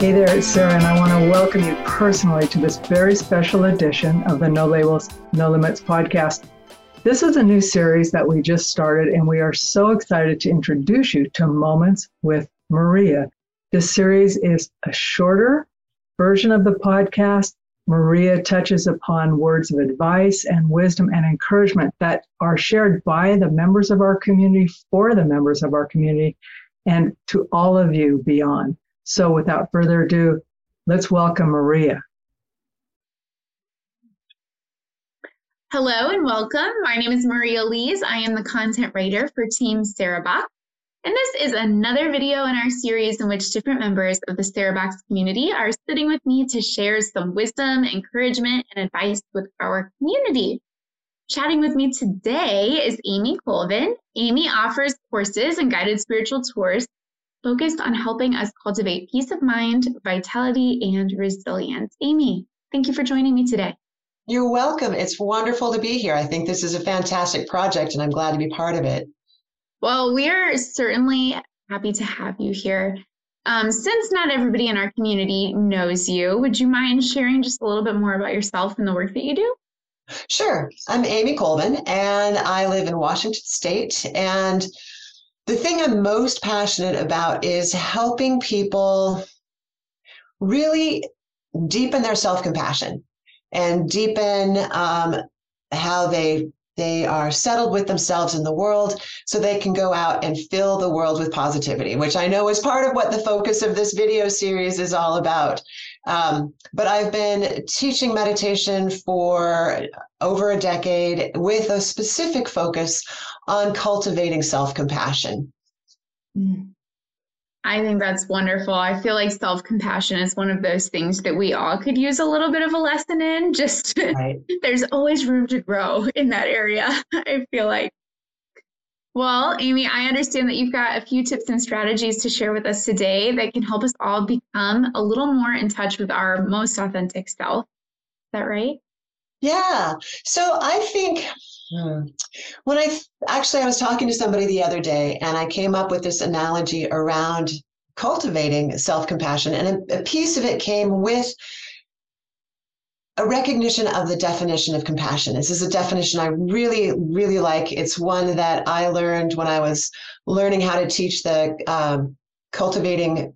Hey there, it's Sarah, and I want to welcome you personally to this very special edition of the No Labels, No Limits podcast. This is a new series that we just started, and we are so excited to introduce you to Moments with Maria. This series is a shorter version of the podcast. Maria touches upon words of advice and wisdom and encouragement that are shared by the members of our community for the members of our community and to all of you beyond. So without further ado, let's welcome Maria. Hello and welcome. My name is Maria Lees. I am the content writer for Team Sarah Box. And this is another video in our series in which different members of the Sarah Box community are sitting with me to share some wisdom, encouragement, and advice with our community. Chatting with me today is Amy Colvin. Amy offers courses and guided spiritual tours focused on helping us cultivate peace of mind, vitality, and resilience. Amy, thank you for joining me today. You're welcome. It's wonderful to be here. I think this is a fantastic project, and I'm glad to be part of it. Well, we are certainly happy to have you here. Um, since not everybody in our community knows you, would you mind sharing just a little bit more about yourself and the work that you do? Sure. I'm Amy Colvin, and I live in Washington State. And the thing I'm most passionate about is helping people really deepen their self compassion and deepen um, how they they are settled with themselves in the world so they can go out and fill the world with positivity which i know is part of what the focus of this video series is all about um, but i've been teaching meditation for over a decade with a specific focus on cultivating self compassion. Mm. I think that's wonderful. I feel like self compassion is one of those things that we all could use a little bit of a lesson in. Just right. there's always room to grow in that area. I feel like. Well, Amy, I understand that you've got a few tips and strategies to share with us today that can help us all become a little more in touch with our most authentic self. Is that right? Yeah. So I think Hmm. When I actually, I was talking to somebody the other day and I came up with this analogy around cultivating self compassion. And a, a, piece of it came with a recognition of the definition of compassion. This is a definition I really, really like. It's one that I learned when I was learning how to teach the um, cultivating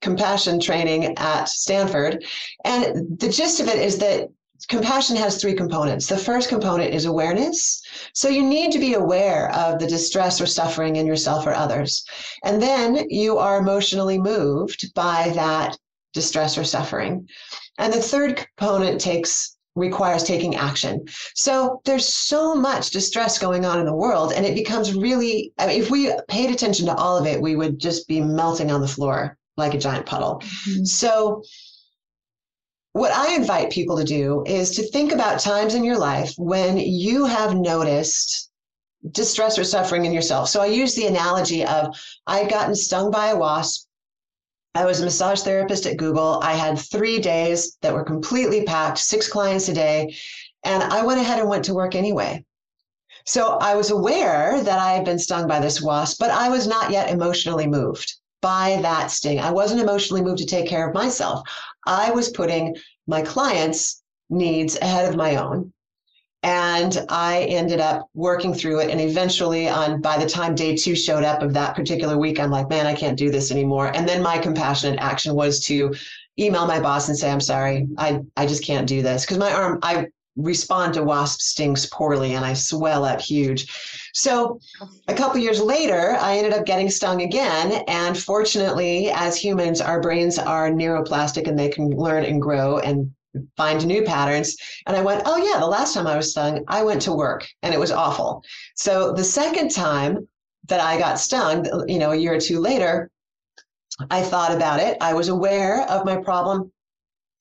compassion training at Stanford. And the gist of it is that compassion has three components. The first component is awareness. So you need to be aware of the distress or suffering in yourself or others. And then you are emotionally moved by that distress or suffering. And the third component takes requires taking action. So there's so much distress going on in the world and it becomes really I mean if we paid attention to all of it we would just be melting on the floor like a giant puddle. Mm-hmm. So what I invite people to do is to think about times in your life when you have noticed distress or suffering in yourself. So I use the analogy of I had gotten stung by a wasp. I was a massage therapist at Google. I had three days that were completely packed, six clients a day, and I went ahead and went to work anyway. So I was aware that I had been stung by this wasp, but I was not yet emotionally moved by that sting. I wasn't emotionally moved to take care of myself. I was putting my clients' needs ahead of my own. And I ended up working through it. And eventually, on by the time day two showed up of that particular week, I'm like, man, I can't do this anymore. And then my compassionate action was to email my boss and say, I'm sorry, I, I just can't do this. Because my arm, I respond to wasp stings poorly and I swell up huge. So a couple years later, I ended up getting stung again. And fortunately, as humans, our brains are neuroplastic and they can learn and grow and find new patterns. And I went, oh, yeah, the last time I was stung, I went to work and it was awful. So the second time that I got stung, you know, a year or two later, I thought about it. I was aware of my problem.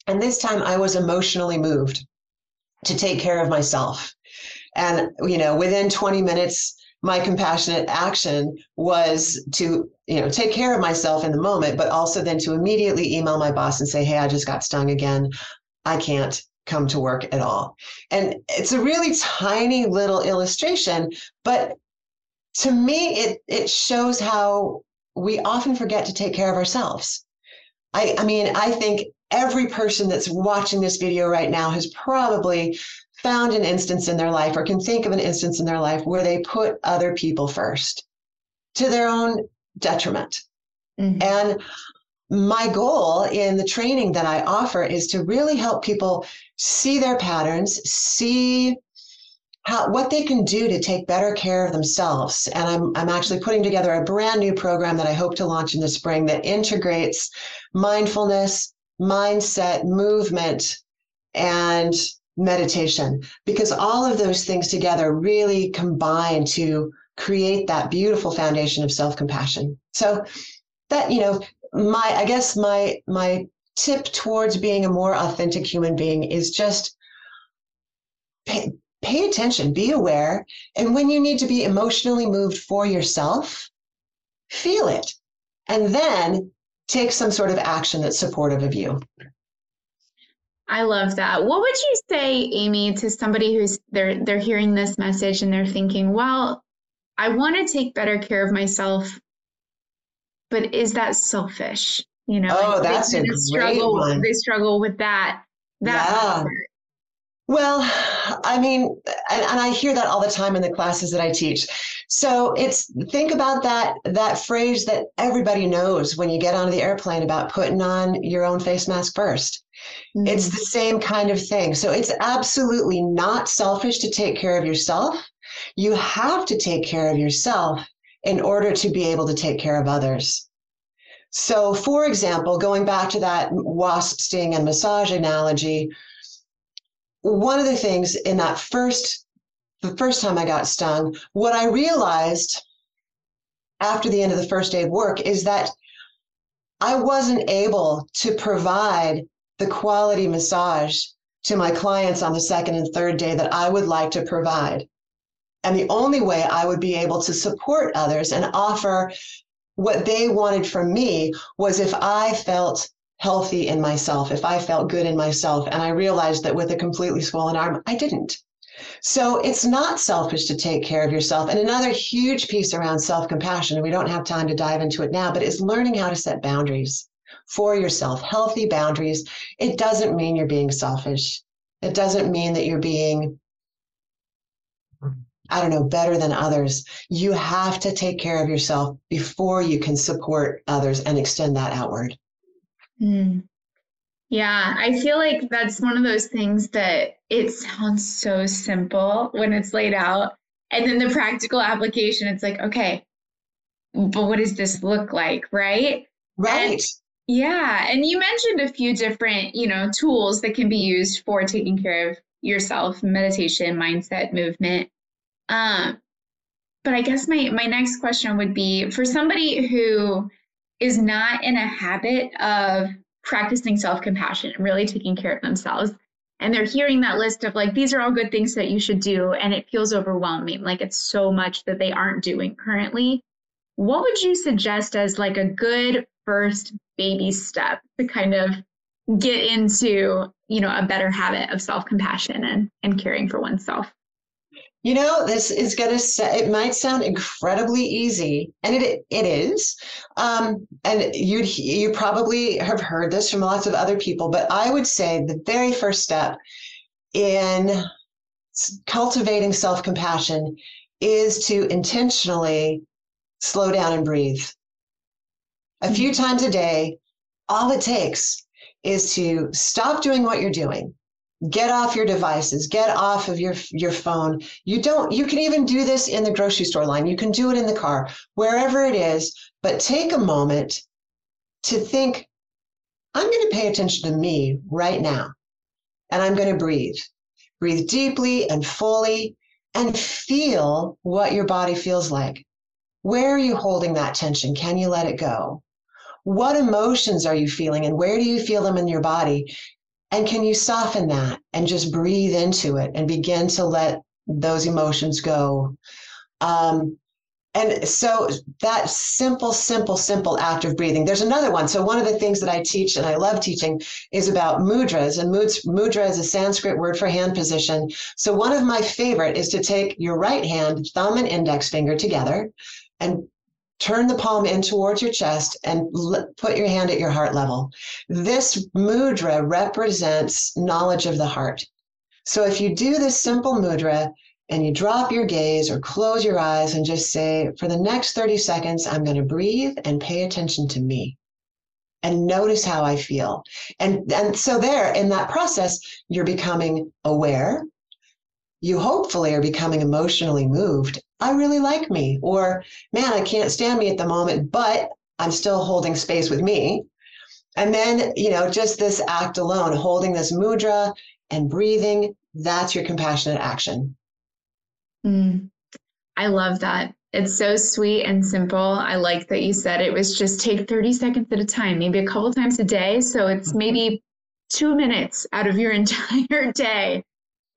And this time I was emotionally moved to take care of myself. And, you know, within 20 minutes, my compassionate action was to, you know, take care of myself in the moment, but also then to immediately email my boss and say, Hey, I just got stung again. I can't come to work at all. And it's a really tiny little illustration, but to me, it, it shows how we often forget to take care of ourselves. I, I mean, I think every person that's watching this video right now has probably found an instance in their life or can think of an instance in their life where they put other people first to their own detriment. Mm-hmm. And my goal in the training that I offer is to really help people see their patterns, see how what they can do to take better care of themselves. And I'm I'm actually putting together a brand new program that I hope to launch in the spring that integrates mindfulness, mindset, movement, and meditation because all of those things together really combine to create that beautiful foundation of self-compassion. So that you know my I guess my my tip towards being a more authentic human being is just pay, pay attention, be aware, and when you need to be emotionally moved for yourself, feel it. And then take some sort of action that's supportive of you. I love that. What would you say, Amy, to somebody who's they're they're hearing this message and they're thinking, well, I want to take better care of myself, but is that selfish? You know, oh, that's they, a struggle. One. They struggle with that. That yeah. Well, I mean, and, and, I hear that all the time in the classes that I teach. So it's think about that that phrase that everybody knows when you get onto the airplane about putting on your own face mask 1st mm-hmm. It's the same kind of thing. So it's absolutely not selfish to take care of yourself. You have to take care of yourself in order to be able to take care of others. So, for example, going back to that wasp sting and massage analogy, one of the things in that first the first time I got stung, what I realized after the end of the first day of work is that I wasn't able to provide the quality massage to my clients on the second and third day that I would like to provide. And the only way I would be able to support others and offer what they wanted from me was if I felt healthy in myself, if I felt good in myself. And I realized that with a completely swollen arm, I didn't. So it's not selfish to take care of yourself. And another huge piece around self compassion, and we don't have time to dive into it now, but is learning how to set boundaries for yourself, healthy boundaries. It doesn't mean you're being selfish. It doesn't mean that you're being, I don't know, better than others. You have to take care of yourself before you can support others and extend that outward. Mm. Yeah, I feel like that's one of those things that it sounds so simple when it's laid out. And then the practical application, it's like, okay, but what does this look like? Right. Right. And, yeah. And you mentioned a few different, you know, tools that can be used for taking care of yourself, meditation, mindset, movement. Um, but I guess my my next question would be for somebody who is not in a habit of practicing self compassion and really taking care of themselves. And they're hearing that list of like, these are all good things that you should do. And it feels overwhelming. Like it's so much that they aren't doing currently. What would you suggest as like a good first baby step to kind of get into, you know, a better habit of self compassion and, and caring for oneself? You know, this is going to say, it might sound incredibly easy, and it it is. Um, and you you probably have heard this from lots of other people, but I would say the very first step in cultivating self compassion is to intentionally slow down and breathe. A few mm-hmm. times a day, all it takes is to stop doing what you're doing get off your devices. Get off of your your phone. You don't you can even do this in the grocery store line. You can do it in the car wherever it is. But take a moment to think i'm going to pay attention to me right now and i'm going to breathe. Breathe deeply and fully and feel what your body feels like. Where are you holding that tension? Can you let it go? What emotions are you feeling and where do you feel them in your body? And can you soften that and just breathe into it and begin to let those emotions go? Um, and so that simple, simple, simple act of breathing. There's another one. So one of the things that I teach and I love teaching is about mudras. And mudra is a Sanskrit word for hand position. So one of my favorite is to take your right hand, thumb and index finger together and turn the palm in towards your chest and l- put your hand at your heart level. This mudra represents knowledge of the heart. So if you do this simple mudra, and you drop your gaze or close your eyes and just say, for the next 30 seconds, I'm going to breathe and pay attention to me and notice how I feel. And, and so, there in that process, you're becoming aware. You hopefully are becoming emotionally moved. I really like me, or man, I can't stand me at the moment, but I'm still holding space with me. And then, you know, just this act alone, holding this mudra and breathing, that's your compassionate action. Mm, I love that. It's so sweet and simple. I like that you said it was just take 30 seconds at a time, maybe a couple times a day. So it's mm-hmm. maybe two minutes out of your entire day.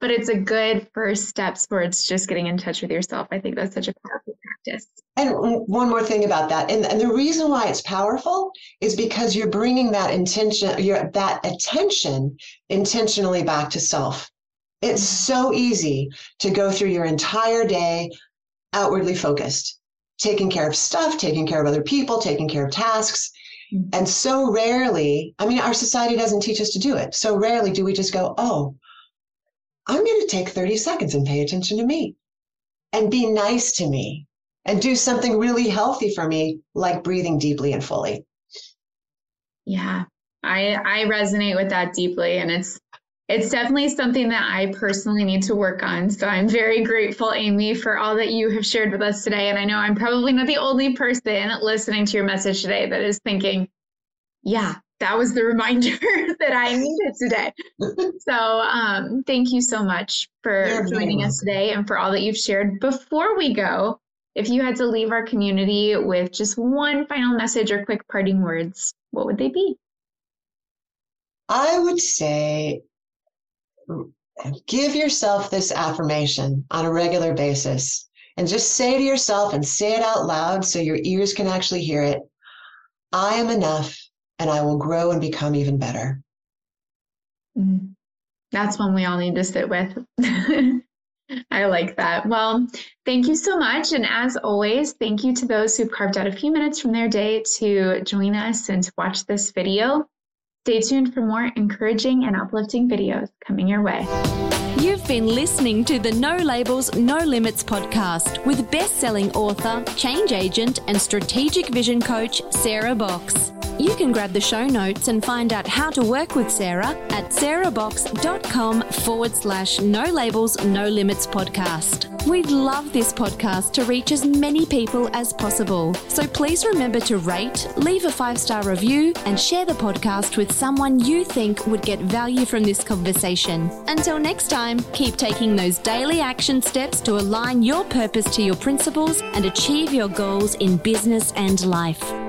But it's a good first steps towards just getting in touch with yourself. I think that's such a powerful practice. And one more thing about that, and, and the reason why it's powerful is because you're bringing that intention, your that attention intentionally back to self. It's so easy to go through your entire day outwardly focused, taking care of stuff, taking care of other people, taking care of tasks. Mm-hmm. And so rarely, I mean, our society doesn't teach us to do it. So rarely do we just go, oh, I'm going to take 30 seconds and pay attention to me and be nice to me and do something really healthy for me, like breathing deeply and fully. Yeah, I I resonate with that deeply and it's it's definitely something that I personally need to work on. So I'm very grateful, Amy, for all that you have shared with us today. And I know I'm probably not the only person listening to your message today that is thinking, yeah, that was the reminder that I needed today. so um, thank you so much for joining us today and for all that you've shared. Before we go, if you had to leave our community with just one final message or quick parting words, what would they be? I would say give yourself this affirmation on a regular basis and just say to yourself and say it out loud so your ears can actually hear it I am enough and I will grow and become even better. Mm-hmm. That's one we all need to sit with. I like that. Well, thank you so much. And as always, thank you to those who've carved out a few minutes from their day to join us and to watch this video. Stay tuned for more encouraging and uplifting videos coming your way. You've been listening to the No Labels, No Limits podcast with best selling author, change agent, and strategic vision coach, Sarah Box. You can grab the show notes and find out how to work with Sarah at sarahbox.com forward slash no labels, no limits podcast. We'd love this podcast to reach as many people as possible. So please remember to rate, leave a five star review, and share the podcast with someone you think would get value from this conversation. Until next time, keep taking those daily action steps to align your purpose to your principles and achieve your goals in business and life.